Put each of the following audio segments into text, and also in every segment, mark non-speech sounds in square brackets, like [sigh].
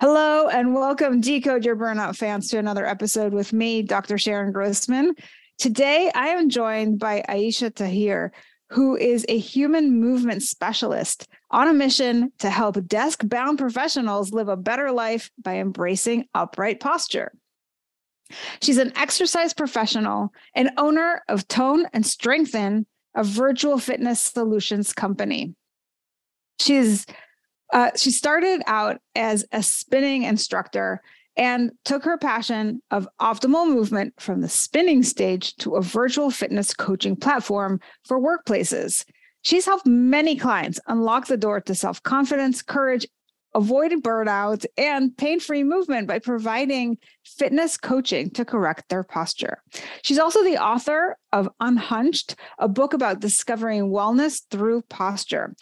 Hello and welcome, Decode Your Burnout fans, to another episode with me, Dr. Sharon Grossman. Today, I am joined by Aisha Tahir, who is a human movement specialist on a mission to help desk bound professionals live a better life by embracing upright posture. She's an exercise professional and owner of Tone and Strengthen, a virtual fitness solutions company. She's uh, she started out as a spinning instructor and took her passion of optimal movement from the spinning stage to a virtual fitness coaching platform for workplaces. She's helped many clients unlock the door to self confidence, courage, avoid burnout, and pain free movement by providing fitness coaching to correct their posture. She's also the author of Unhunched, a book about discovering wellness through posture.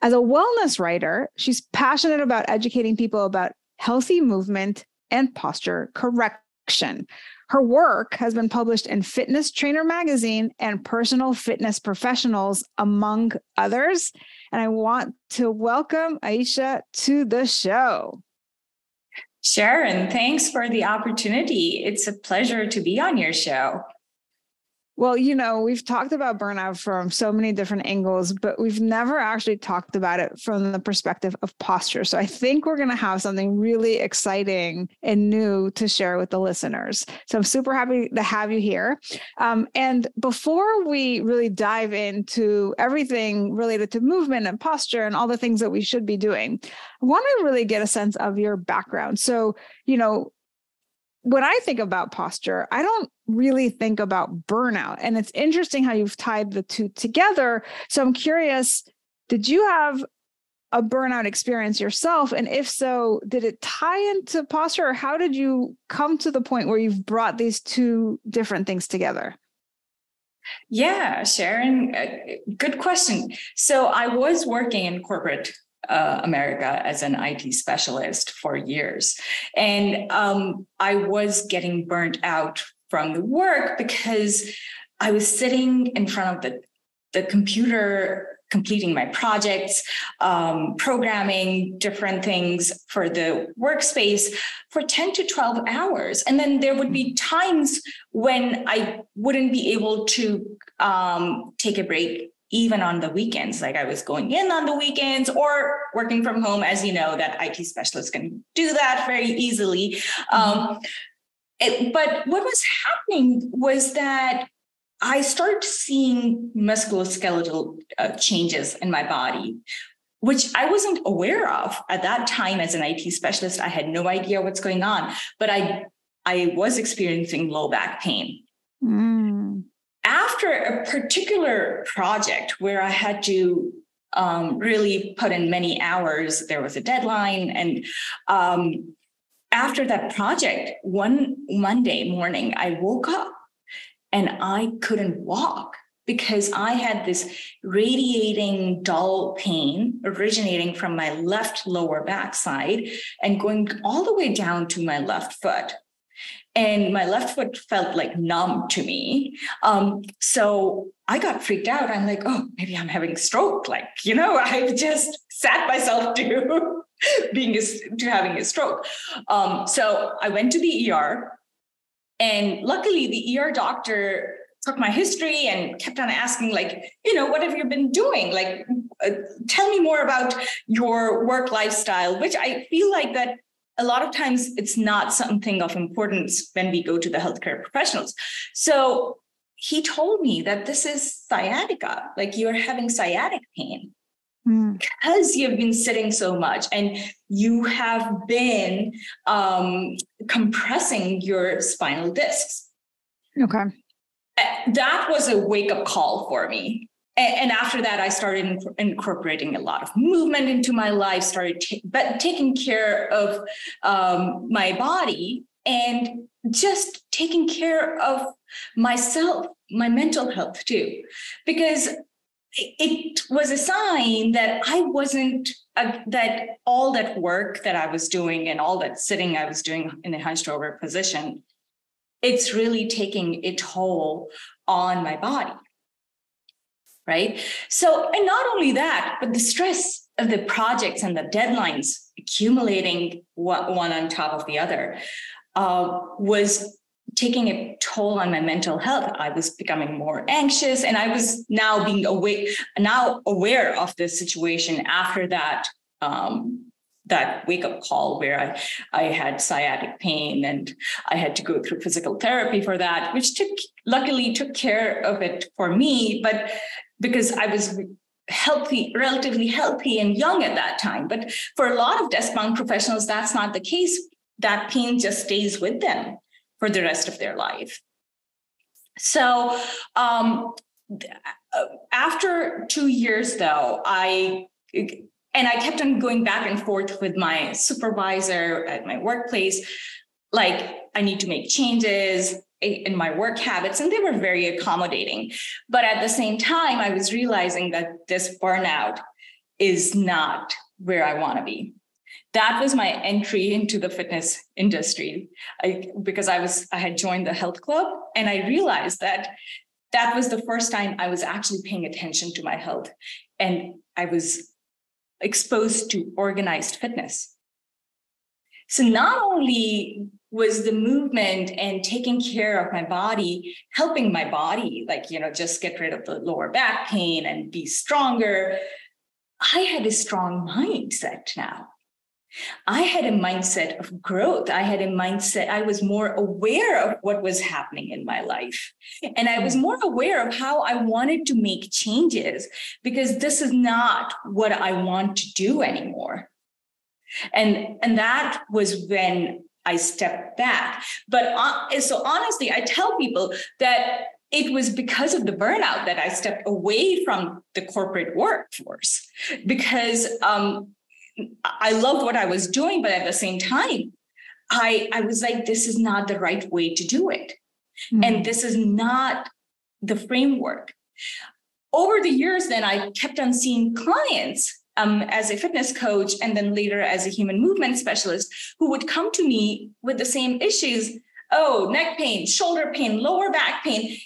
As a wellness writer, she's passionate about educating people about healthy movement and posture correction. Her work has been published in Fitness Trainer Magazine and Personal Fitness Professionals, among others. And I want to welcome Aisha to the show. Sharon, thanks for the opportunity. It's a pleasure to be on your show. Well, you know, we've talked about burnout from so many different angles, but we've never actually talked about it from the perspective of posture. So I think we're going to have something really exciting and new to share with the listeners. So I'm super happy to have you here. Um, and before we really dive into everything related to movement and posture and all the things that we should be doing, I want to really get a sense of your background. So, you know, when I think about posture, I don't really think about burnout. And it's interesting how you've tied the two together. So I'm curious, did you have a burnout experience yourself? And if so, did it tie into posture or how did you come to the point where you've brought these two different things together? Yeah, Sharon, uh, good question. So I was working in corporate uh, America as an IT specialist for years. And um, I was getting burnt out from the work because I was sitting in front of the, the computer completing my projects, um, programming different things for the workspace for 10 to 12 hours. And then there would be times when I wouldn't be able to um, take a break even on the weekends. Like i was going in on the weekends or working from home as you know that it specialists can do that very easily. Mm-hmm. um, it, but what was happening was that i started seeing musculoskeletal uh, changes in my body which i wasn't aware of at that time as an it specialist. I had no idea what's going on but i i was experiencing low back pain. Mm after a particular project where I had to um, really put in many hours, there was a deadline. And um, after that project, one Monday morning, I woke up and I couldn't walk because I had this radiating dull pain originating from my left lower backside and going all the way down to my left foot and my left foot felt like numb to me. Um, so I got freaked out. I'm like, oh, maybe I'm having a stroke. Like, you know, [laughs] I've just sat myself [laughs] to being a, to having a stroke. Um, so I went to the ER, and luckily the ER doctor took my history and kept on asking, like, you know, what have you been doing? Like, uh, tell me more about your work lifestyle, which I feel like that a lot of times it's not something of importance when we go to the healthcare professionals. So he told me that this is sciatica, like you're having sciatic pain mm. because you've been sitting so much and you have been um, compressing your spinal discs. Okay. That was a wake up call for me and, after that i started incorporating a lot of movement into my life started t- but taking care of um, my body and just taking care of myself my mental health too. Because it was a sign that i wasn't uh, that all that work that i was doing and all that sitting i was doing in a hunched over position it's really taking a toll on my body right? So, and not only that, but the stress of the projects and the deadlines accumulating one on top of the other uh, was taking a toll on my mental health. I was becoming more anxious, and I was now being awake now aware of the situation after that. Um, that wake up call where I, I had sciatic pain and I had to go through physical therapy for that, which took luckily took care of it for me. But because I was healthy, relatively healthy and young at that time. But for a lot of desk bound professionals, that's not the case. That pain just stays with them for the rest of their life. So, um, after two years, though, I and I kept on going back and forth with my supervisor at my workplace. Like, I need to make changes in my work habits and they were very accommodating. But at the same time i was realizing that this burnout is not where i want to be. That was my entry into the fitness industry. I, because i was i had joined the health club and i realized that that was the first time i was actually paying attention to my health and i was exposed to organized fitness. So not only was the movement and taking care of my body, helping my body, like, you know, just get rid of the lower back pain and be stronger. I had a strong mindset now. I had a mindset of growth. I had a mindset, I was more aware of what was happening in my life. And I was hmm. more aware of how I wanted to make changes because this is not what I want to do anymore. And, and that was when I stepped back. But uh, so honestly, I tell people that it was because of the burnout that I stepped away from the corporate workforce because um, I loved what I was doing, but at the same time, I, I was like, this is not the right way to do it. Mm-hmm. And this is not the framework. Over the years, then I kept on seeing clients um, as a fitness coach and then later as a human movement specialist who would come to me with the same issues. Oh neck pain shoulder pain lower back pain.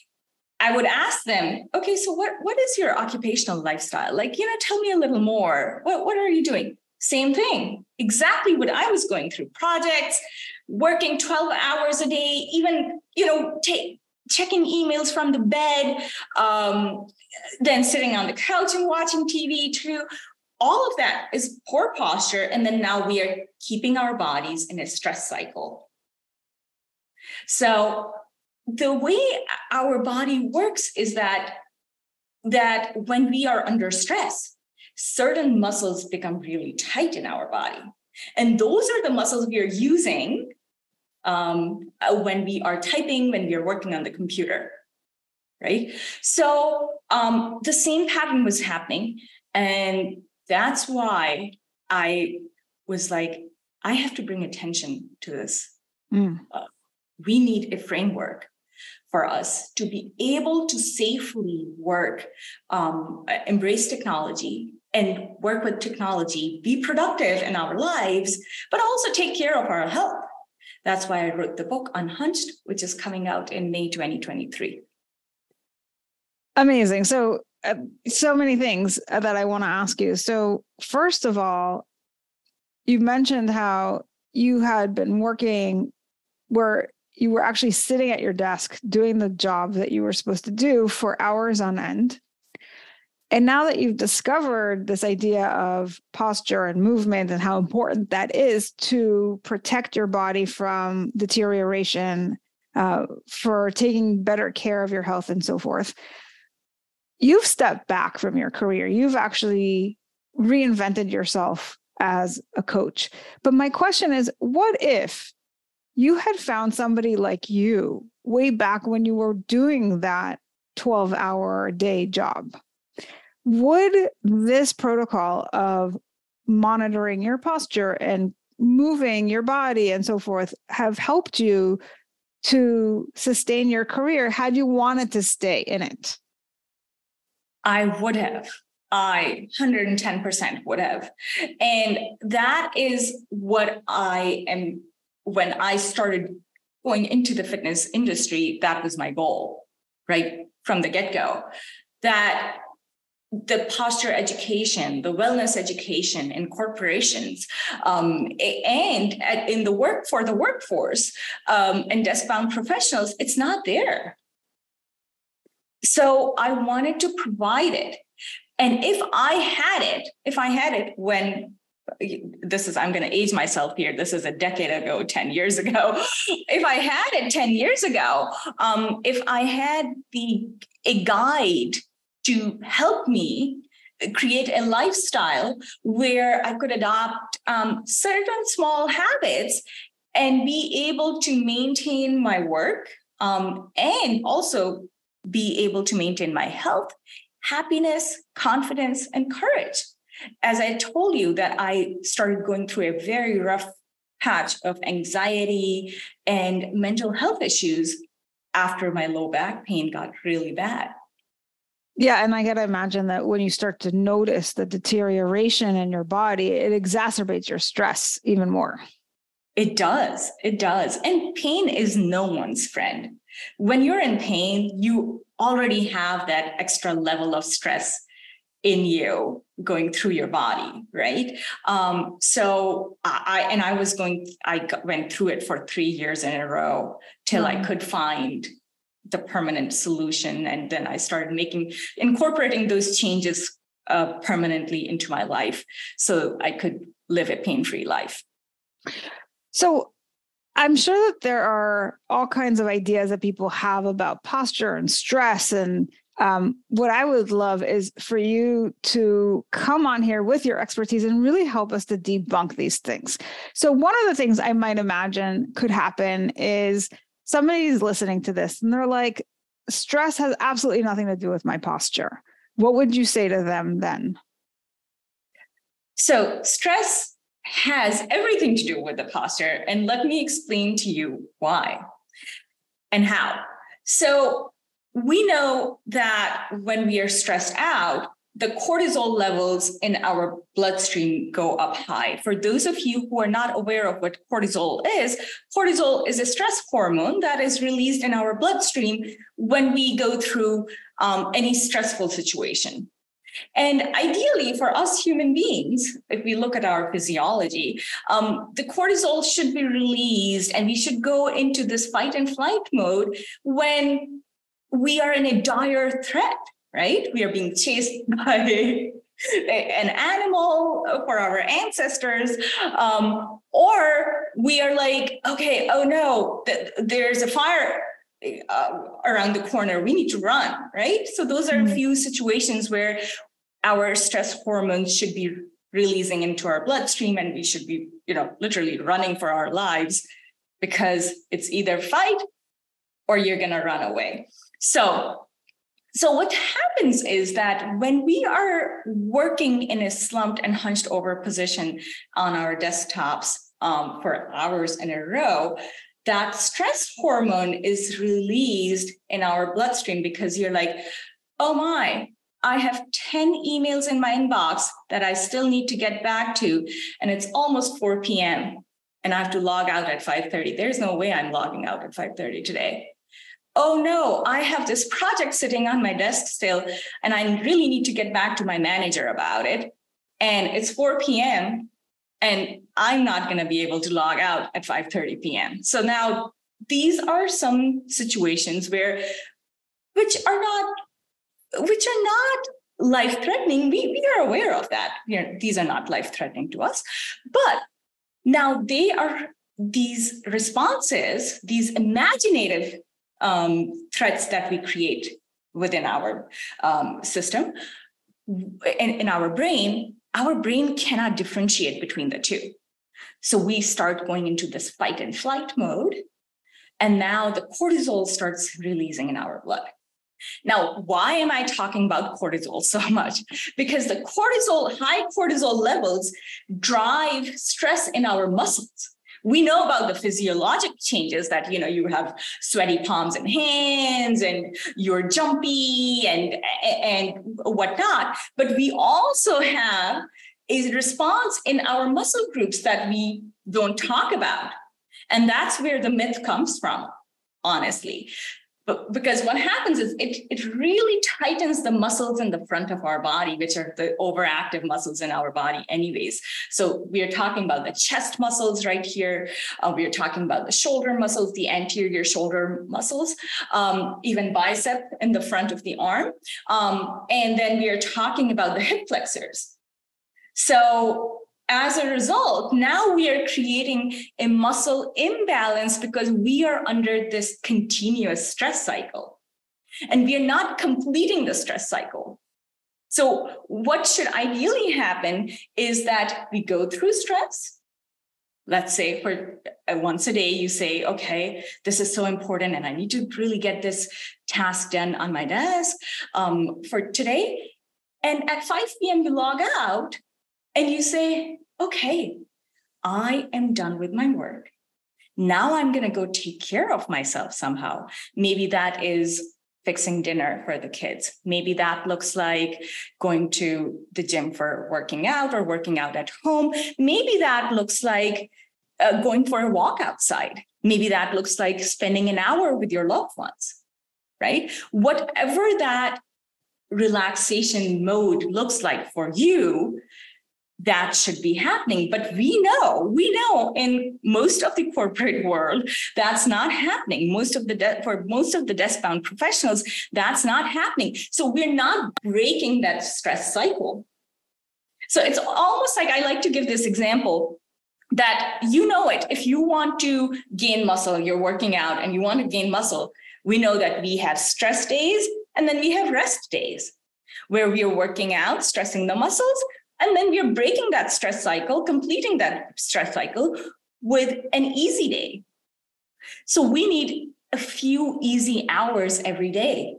I would ask them okay so what, what is your occupational lifestyle? Like you know tell me a little more. What, what are you doing? Same thing. Exactly what i was going through. Projects working 12 hours a day even you know take checking emails from the bed um, then sitting on the couch and watching tv too all of that is poor posture. And then now we are keeping our bodies in a stress cycle. So the way our body works is that that when we are under stress, certain muscles become really tight in our body. And those are the muscles we are using um, uh, when we are typing, when we are working on the computer, right? So um, the same pattern was happening. And that's why I was like, I have to bring attention to this. Mm. Uh, we need a framework for us to be able to safely work, um, embrace technology, and work with technology, be productive in our lives, but also take care of our health. That's why I wrote the book Unhunched, which is coming out in May 2023. Amazing. So uh, so many things uh, that I want to ask you. So, first of all, you mentioned how you had been working where you were actually sitting at your desk doing the job that you were supposed to do for hours on end. And now that you've discovered this idea of posture and movement and how important that is to protect your body from deterioration, uh, for taking better care of your health and so forth, you've stepped back from your career. You've actually reinvented yourself as a coach. But my question is what if you had found somebody like you way back when you were doing that 12 hour day job? Would this protocol of monitoring your posture and moving your body and so forth have helped you to sustain your career had you wanted to stay in it? I would have. I 110% would have. And that is what I am when I started going into the fitness industry, that was my goal, right? From the get go, that the posture education, the wellness education in corporations, um, and in the work for the workforce um, and desk bound professionals, it's not there. So I wanted to provide it. And if I had it, if I had it when this is i'm going to age myself here this is a decade ago 10 years ago [laughs] if i had it 10 years ago um, if i had the a guide to help me create a lifestyle where i could adopt um, certain small habits and be able to maintain my work um, and also be able to maintain my health happiness confidence and courage as I told you that I started going through a very rough patch of anxiety and mental health issues after my low back pain got really bad. Yeah, and I got to imagine that when you start to notice the deterioration in your body, it exacerbates your stress even more. It does. It does. And pain is no one's friend. When you're in pain, you already have that extra level of stress in you going through your body right um, so i and i was going i went through it for three years in a row till mm-hmm. i could find the permanent solution and then i started making incorporating those changes uh, permanently into my life so i could live a pain-free life so I'm sure that there are all kinds of ideas that people have about posture and stress and um, what I would love is for you to come on here with your expertise and really help us to debunk these things. So, one of the things I might imagine could happen is somebody's listening to this and they're like, stress has absolutely nothing to do with my posture. What would you say to them then? So, stress has everything to do with the posture. And let me explain to you why and how. So, we know that when we are stressed out, the cortisol levels in our bloodstream go up high. For those of you who are not aware of what cortisol is, cortisol is a stress hormone that is released in our bloodstream when we go through um, any stressful situation. And ideally, for us human beings, if we look at our physiology, um, the cortisol should be released and we should go into this fight and flight mode when we are in a dire threat, right? We are being chased [laughs] by an animal for our ancestors, um, or we are like, okay, oh no, th- there's a fire uh, around the corner. We need to run, right? So those are mm-hmm. a few situations where our stress hormones should be releasing into our bloodstream, and we should be, you know, literally running for our lives because it's either fight or you're going to run away. So, so what happens is that when we are working in a slumped and hunched over position on our desktops um, for hours in a row, that stress hormone is released in our bloodstream because you're like, oh my, I have 10 emails in my inbox that I still need to get back to, and it's almost 4 p.m. and I have to log out at 5:30. There's no way I'm logging out at 5:30 today oh no, I have this project sitting on my desk still, and I really need to get back to my manager about it. And it's 4 p.m. and I'm not going to be able to log out at 5:30 p.m. So now these are some situations where which are not which are not life threatening, we, we are aware of that. Know, these are not life threatening to us. But now they are these responses, these imaginative um, threats that we create within our um, system, in, in our brain, our brain cannot differentiate between the two. So we start going into this fight and flight mode. And now the cortisol starts releasing in our blood. Now, why am I talking about cortisol so [laughs] much? Because the cortisol, high cortisol levels drive stress in our muscles. We know about the physiologic changes that, you know, you have sweaty palms and hands and you're jumpy and, and whatnot. But we also have a response in our muscle groups that we don't talk about. And that's where the myth comes from, honestly. But because what happens is it, it really tightens the muscles in the front of our body, which are the overactive muscles in our body, anyways. So we are talking about the chest muscles right here. Uh, we are talking about the shoulder muscles, the anterior shoulder muscles, um, even bicep in the front of the arm. Um, and then we are talking about the hip flexors. So as a result, now we are creating a muscle imbalance because we are under this continuous stress cycle and we are not completing the stress cycle. So, what should ideally happen is that we go through stress. Let's say for uh, once a day, you say, okay, this is so important, and I need to really get this task done on my desk um, for today. And at 5 p.m., you log out and you say, okay, I am done with my work. Now I'm going to go take care of myself somehow. Maybe that is fixing dinner for the kids. Maybe that looks like going to the gym for working out or working out at home. Maybe that looks like uh, going for a walk outside. Maybe that looks like spending an hour with your loved ones, right? Whatever that relaxation mode looks like for you, that should be happening. But we know, we know in most of the corporate world, that's not happening. Most of the, de- for most of the desk-bound professionals, that's not happening. So we're not breaking that stress cycle. So it's almost like I like to give this example that you know it. If you want to gain muscle, you're working out and you want to gain muscle, we know that we have stress days and then we have rest days where we are working out, stressing the muscles, and then we're breaking that stress cycle, completing that stress cycle with an easy day. So we need a few easy hours every day.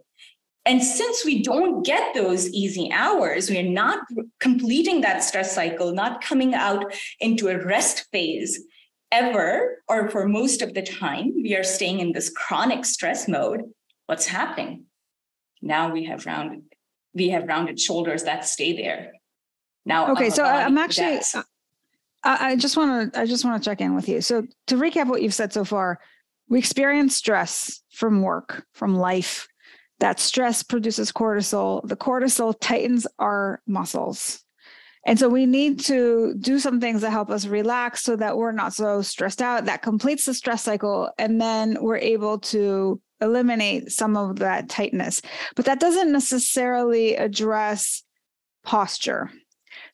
And since we don't get those easy hours, we're not completing that stress cycle, not coming out into a rest phase ever, or for most of the time, we are staying in this chronic stress mode. What's happening? Now we have rounded, we have rounded shoulders that stay there. Now, okay, so I'm actually, uh, I, just want to, I just want to check in with you. So to recap what you've said so far, we experience stress from work, from life. That stress produces cortisol. The cortisol tightens our muscles. And so we need to do some things that help us relax so that we're not so stressed out. That completes the stress cycle. And then we're able to eliminate some of that tightness. But that doesn't necessarily address posture.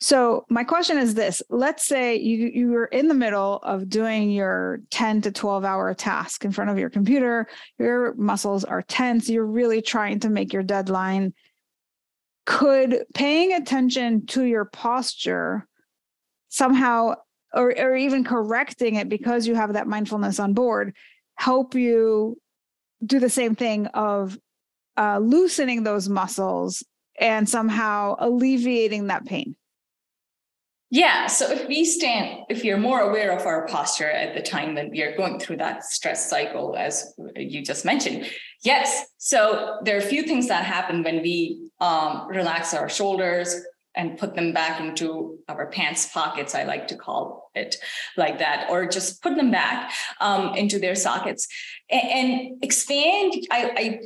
So my question is this: Let's say you you were in the middle of doing your 10 to 12 hour task in front of your computer. Your muscles are tense. You're really trying to make your deadline. Could paying attention to your posture somehow, or or even correcting it because you have that mindfulness on board, help you do the same thing of uh, loosening those muscles and somehow alleviating that pain? Yeah. So if we stand, if you're more aware of our posture at the time when we are going through that stress cycle, as you just mentioned, yes. So there are a few things that happen when we um, relax our shoulders and put them back into our pants pockets. I like to call it like that, or just put them back um, into their sockets and, and expand. I, I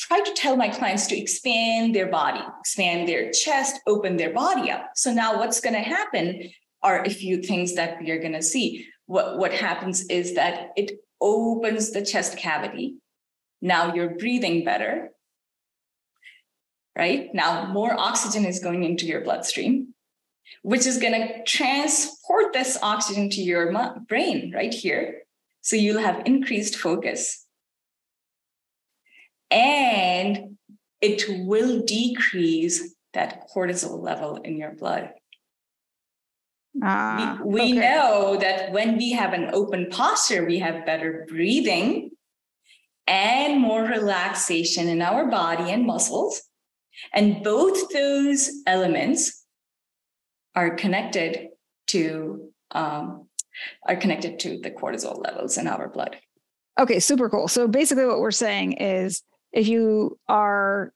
try to tell my clients to expand their body, expand their chest, open their body up. So now what's going to happen are a few things that we are going to see. What, what happens is that it opens the chest cavity. Now you're breathing better, right? Now, more oxygen is going into your bloodstream, which is going to transport this oxygen to your brain right here. So you'll have increased focus. And it will decrease that cortisol level in your blood. Ah, we, we okay. know that when we have an open posture, we have better breathing and more relaxation in our body and muscles. And both those elements are connected to um, are connected to the cortisol levels in our blood. Okay, super cool. So basically, what we're saying is, if you are,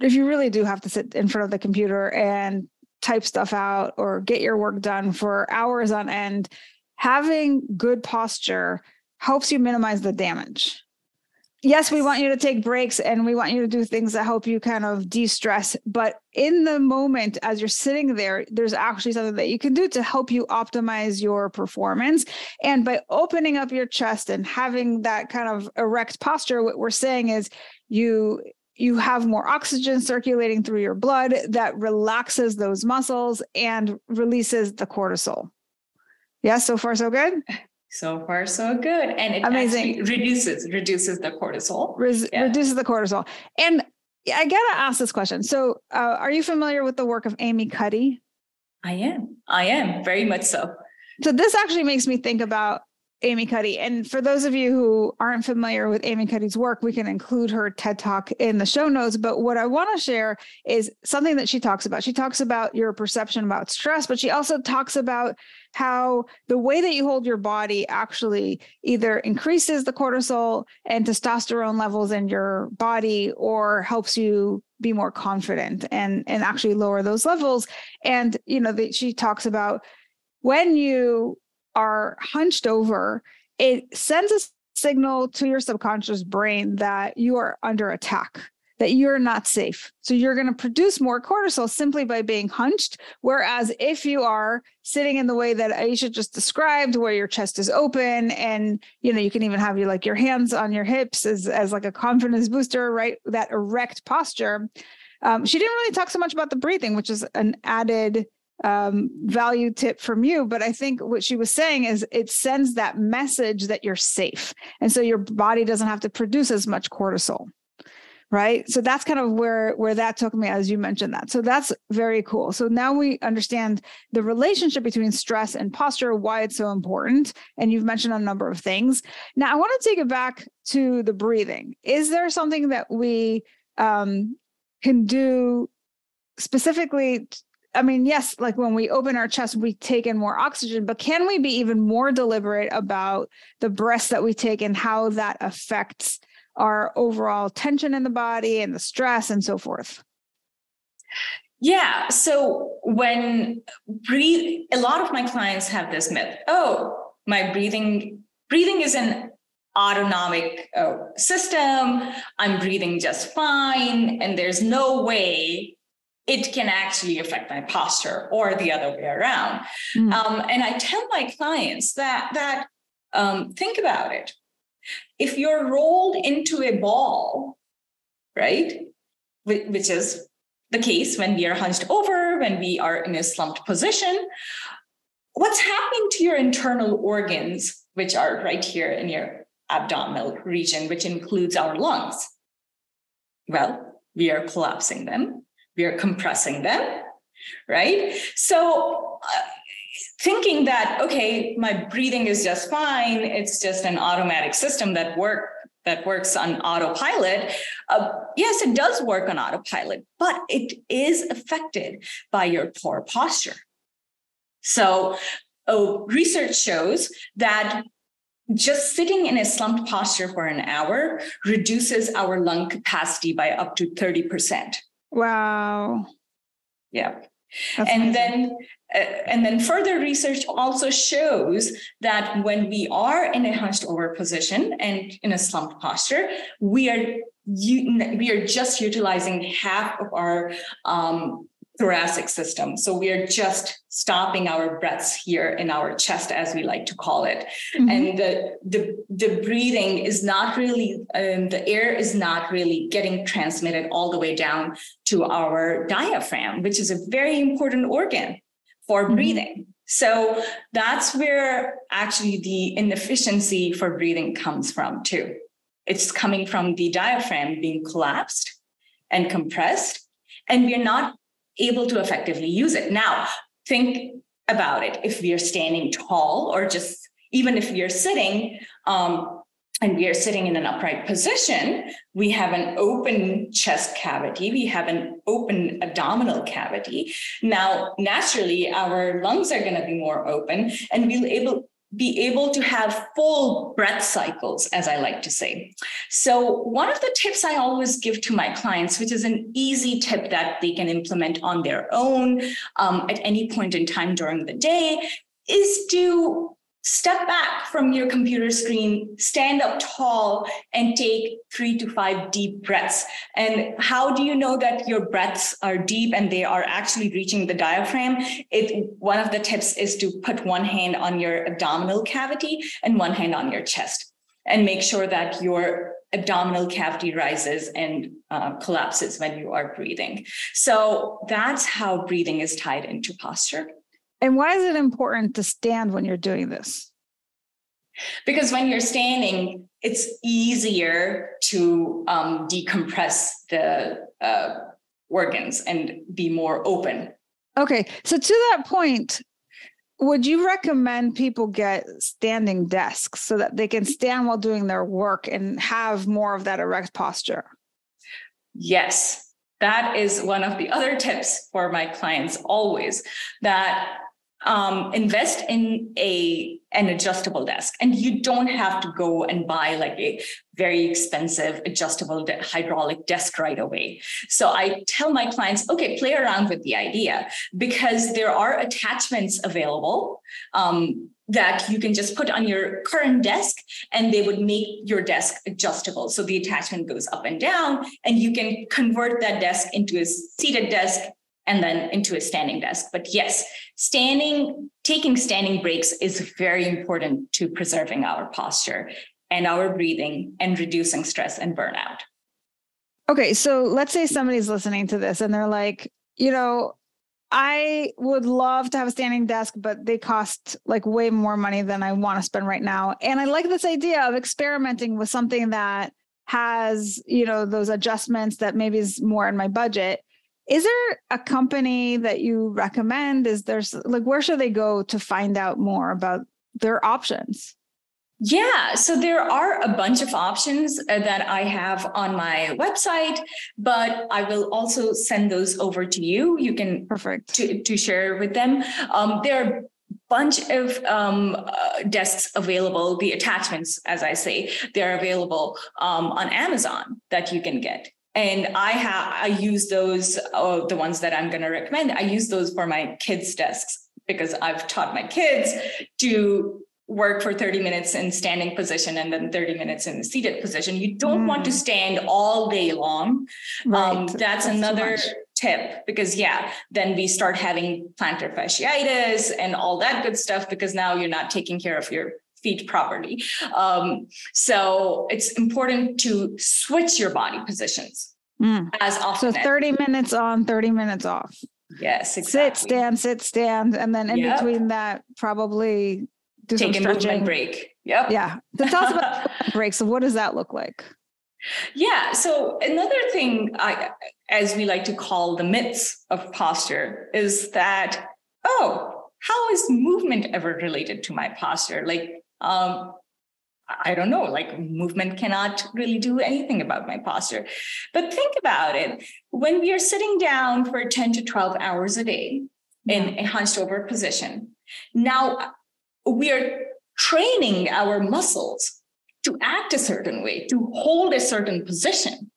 if you really do have to sit in front of the computer and type stuff out or get your work done for hours on end, having good posture helps you minimize the damage yes, we want you to take breaks and we want you to do things that help you kind of de stress. But in the moment, as you're sitting there, there's actually something that you can do to help you optimize your performance. And by opening up your chest and having that kind of erect posture, what we're saying is you you have more oxygen circulating through your blood that relaxes those muscles and releases the cortisol. Yeah, so far so good. So far, so good. And it Amazing. reduces reduces the cortisol. Re- yeah. Reduces the cortisol. And I gotta ask this question. So, uh, are you familiar with the work of Amy Cuddy? I am. I am very much so. So this actually makes me think about Amy Cuddy. And for those of you who aren't familiar with Amy Cuddy's work, we can include her TED Talk in the show notes. But what I want to share is something that she talks about. She talks about your perception about stress, but she also talks about how the way that you hold your body actually either increases the cortisol and testosterone levels in your body or helps you be more confident and and actually lower those levels. And you know that she talks about when you are hunched over, it sends a signal to your subconscious brain that you are under attack, that you're not safe. So you're going to produce more cortisol simply by being hunched. Whereas if you are sitting in the way that Aisha just described, where your chest is open and you know you can even have you like your hands on your hips as, as like a confidence booster, right? That erect posture. Um, she didn't really talk so much about the breathing, which is an added um, value tip from you. But I think what she was saying is it sends that message that you're safe. And so your body doesn't have to produce as much cortisol. Right. So that's kind of where where that took me as you mentioned that. So that's very cool. So now we understand the relationship between stress and posture, why it's so important. And you've mentioned a number of things. Now I want to take it back to the breathing. Is there something that we um, can do specifically I mean, yes, like when we open our chest, we take in more oxygen, but can we be even more deliberate about the breaths that we take and how that affects our overall tension in the body and the stress and so forth? Yeah. So when breathe, a lot of my clients have this myth oh, my breathing, breathing is an autonomic uh, system. I'm breathing just fine. And there's no way it can actually affect my posture or the other way around. Mm. Um, and I tell my clients that that um, think about it. If you're rolled into a ball, right, which is the case when we are hunched over, when we are in a slumped position, what's happening to your internal organs, which are right here in your abdominal region, which includes our lungs? Well, we are collapsing them we are compressing them, right? So, uh, thinking that okay, my breathing is just fine, it's just an automatic system that work that works on autopilot. Uh, yes, it does work on autopilot, but it is affected by your poor posture. So, oh, research shows that just sitting in a slumped posture for an hour reduces our lung capacity by up to 30%. Wow. Yeah. That's and amazing. then uh, and then further research also shows that when we are in a hunched over position and in a slumped posture we are we are just utilizing half of our um, thoracic system. So we are just stopping our breaths here in our chest, as we like to call it. Mm-hmm. And the, the, the breathing is not really, um, the air is not really getting transmitted all the way down to our diaphragm, which is a very important organ for mm-hmm. breathing. So that's where actually the inefficiency for breathing comes from, too. It's coming from the diaphragm being collapsed and compressed, and we're not able to effectively use it. Now, think about it. If we are standing tall, or just even if we are sitting, um, and we are sitting in an upright position, we have an open chest cavity, we have an open abdominal cavity. Now, naturally, our lungs are going to be more open, and we'll able be able to have full breath cycles, as I like to say. So, one of the tips I always give to my clients, which is an easy tip that they can implement on their own um, at any point in time during the day, is to step back from your computer screen, stand up tall, and take three to five deep breaths. And how do you know that your breaths are deep and they are actually reaching the diaphragm? It one of the tips is to put one hand on your abdominal cavity and one hand on your chest, and make sure that your abdominal cavity rises and uh, collapses when you are breathing. So that's how breathing is tied into posture. And why is it important to stand when you're doing this? Because when you're standing, it's easier to um, decompress the uh, organs and be more open. Okay. So, to that point, would you recommend people get standing desks so that they can stand while doing their work and have more of that erect posture? Yes. That is one of the other tips for my clients always that um, invest in a an adjustable desk. And you don't have to go and buy like a very expensive adjustable de- hydraulic desk right away. So i tell my clients okay play around with the idea because there are attachments available um, that you can just put on your current desk and they would make your desk adjustable. So the attachment goes up and down and you can convert that desk into a seated desk and then into a standing desk. But yes, standing, taking standing breaks is very important to preserving our posture and our breathing and reducing stress and burnout. Okay, so let's say somebody's listening to this and they're like, you know, I would love to have a standing desk, but they cost like way more money than I want to spend right now. And I like this idea of experimenting with something that has, you know, those adjustments that maybe is more in my budget. Is there a company that you recommend? Is there like where should they go to find out more about their options? Yeah, so there are a bunch of options uh, that I have on my website, but I will also send those over to you. You can perfect to, to share with them. Um, there are a bunch of um, uh, desks available the attachments as i say they're available um, on amazon that you can get and i have i use those uh, the ones that i'm going to recommend i use those for my kids desks because i've taught my kids to work for 30 minutes in standing position and then 30 minutes in the seated position you don't mm. want to mm. stand all day long right. um, that's, that's another tip because yeah then we start having plantar fasciitis and all that good stuff because now you're not taking care of your feet properly. Um, so it's important to switch your body positions mm. as often. So 30 minutes on, 30 minutes off. Yes, exactly. Sit, stand, sit, stand. And then in yep. between that, probably do Take some a movement break. Yep. Yeah. So tell us about [laughs] breaks. So what does that look like? Yeah. So another thing I, as we like to call the myths of posture is that, oh, how is movement ever related to my posture? Like um, I don't know, like movement cannot really do anything about my posture. But think about it when we are sitting down for 10 to 12 hours a day in a hunched over position, now we are training our muscles to act a certain way, to hold a certain position.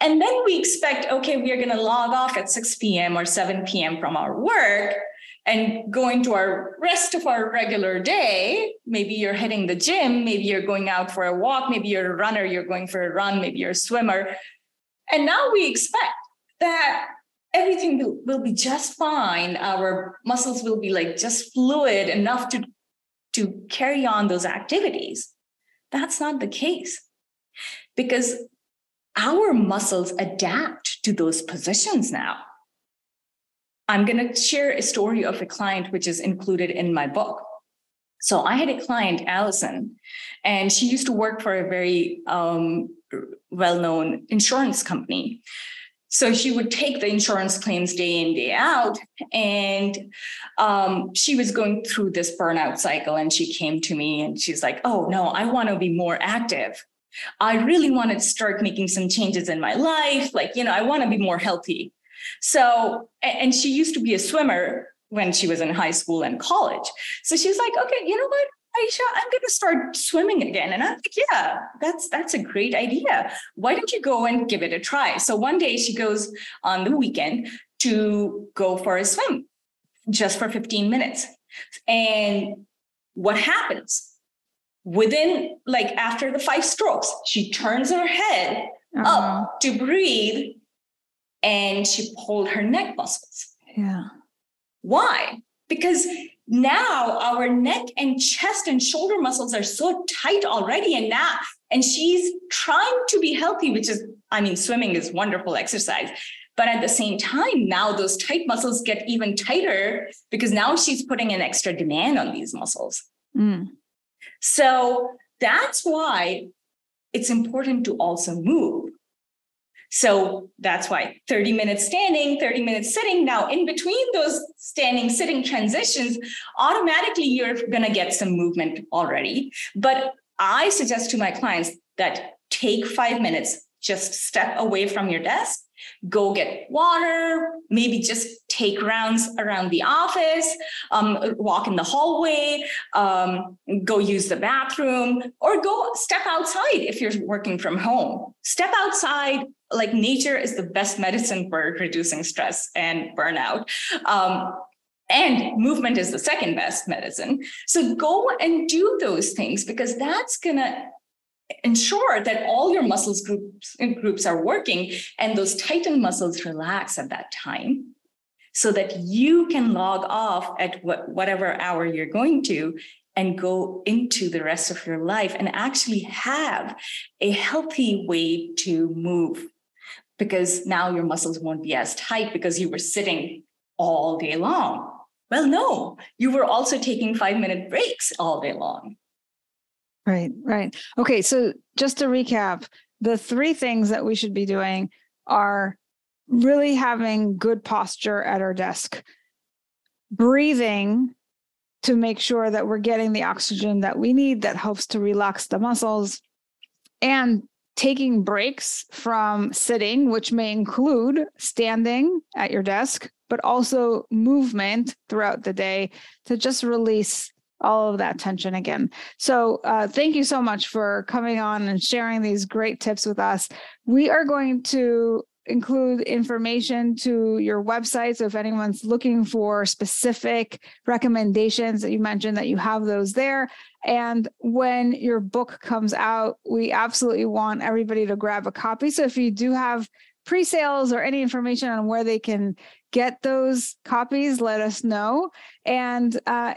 And then we expect, okay, we are going to log off at 6 p.m. or 7 p.m. from our work and going to our rest of our regular day maybe you're hitting the gym maybe you're going out for a walk maybe you're a runner you're going for a run maybe you're a swimmer and now we expect that everything will, will be just fine. Our muscles will be like just fluid enough to, to carry on those activities. That's not the case because our muscles adapt to those positions now. I'm going to share a story of a client which is included in my book. So I had a client, Allison, and she used to work for a very um, well known insurance company. So she would take the insurance claims day in, day out. And um, she was going through this burnout cycle. And she came to me and she's like, Oh, no, I want to be more active. I really want to start making some changes in my life. Like, you know, I want to be more healthy. So, and she used to be a swimmer when she was in high school and college. So she's like, okay, you know what? Aisha, I'm going to start swimming again. And I'm like, yeah, that's that's a great idea. Why don't you go and give it a try? So one day she goes on the weekend to go for a swim just for 15 minutes. And what happens? Within like after the five strokes, she turns her head uh-huh. up to breathe and she pulled her neck muscles. Yeah. Why? Because now our neck and chest and shoulder muscles are so tight already and now and she's trying to be healthy which is i mean swimming is wonderful exercise but at the same time now those tight muscles get even tighter because now she's putting an extra demand on these muscles mm. so that's why it's important to also move so that's why 30 minutes standing, 30 minutes sitting. Now, in between those standing, sitting transitions, automatically you're going to get some movement already. But I suggest to my clients that take five minutes, just step away from your desk go get water, maybe just take rounds around the office, um, walk in the hallway, um, go use the bathroom, or go step outside if you're working from home. Step outside. Like nature is the best medicine for reducing stress and burnout. Um, and movement is the second best medicine. So go and do those things because that's going to ensure that all your muscles groups groups are working and those tightened muscles relax at that time so that you can log off at what, whatever hour you're going to and go into the rest of your life and actually have a healthy way to move because now your muscles won't be as tight because you were sitting all day long. Well, no, you were also taking five minute breaks all day long. Right, right. Okay, so just to recap, the three things that we should be doing are really having good posture at our desk, breathing to make sure that we're getting the oxygen that we need that helps to relax the muscles, and taking breaks from sitting, which may include standing at your desk, but also movement throughout the day to just release all of that tension again. So, uh, thank you so much for coming on and sharing these great tips with us. We are going to include information to your website. So, if anyone's looking for specific recommendations that you mentioned, that you have those there. And when your book comes out, we absolutely want everybody to grab a copy. So, if you do have pre sales or any information on where they can get those copies, let us know. And uh,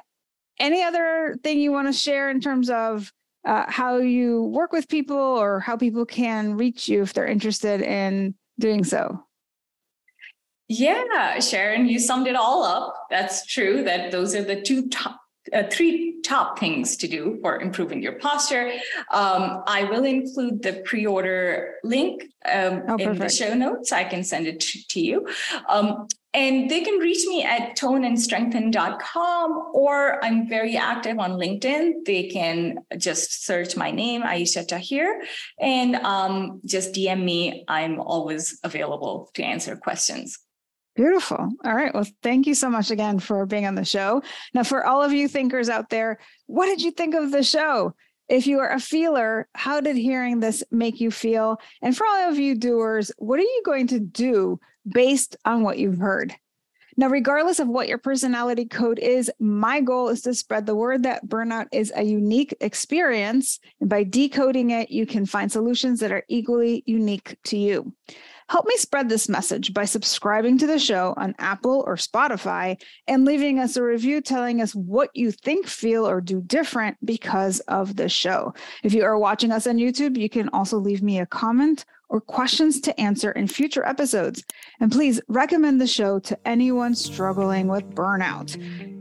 any other thing you want to share in terms of uh, how you work with people or how people can reach you if they're interested in doing so? Yeah, Sharon, you summed it all up. That's true. That those are the two top, uh, three top things to do for improving your posture. Um, I will include the pre-order link um, oh, in the show notes. I can send it to, to you. Um, and they can reach me at toneandstrengthen.com or I'm very active on LinkedIn. They can just search my name, Aisha Tahir, and um, just DM me. I'm always available to answer questions. Beautiful. All right. Well, thank you so much again for being on the show. Now, for all of you thinkers out there, what did you think of the show? If you are a feeler, how did hearing this make you feel? And for all of you doers, what are you going to do based on what you've heard? Now, regardless of what your personality code is, my goal is to spread the word that burnout is a unique experience. And by decoding it, you can find solutions that are equally unique to you. Help me spread this message by subscribing to the show on Apple or Spotify and leaving us a review telling us what you think, feel, or do different because of the show. If you are watching us on YouTube, you can also leave me a comment or questions to answer in future episodes. And please recommend the show to anyone struggling with burnout.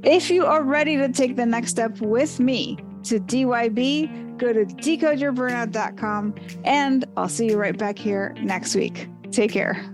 If you are ready to take the next step with me to DYB, go to decodeyourburnout.com and I'll see you right back here next week. Take care.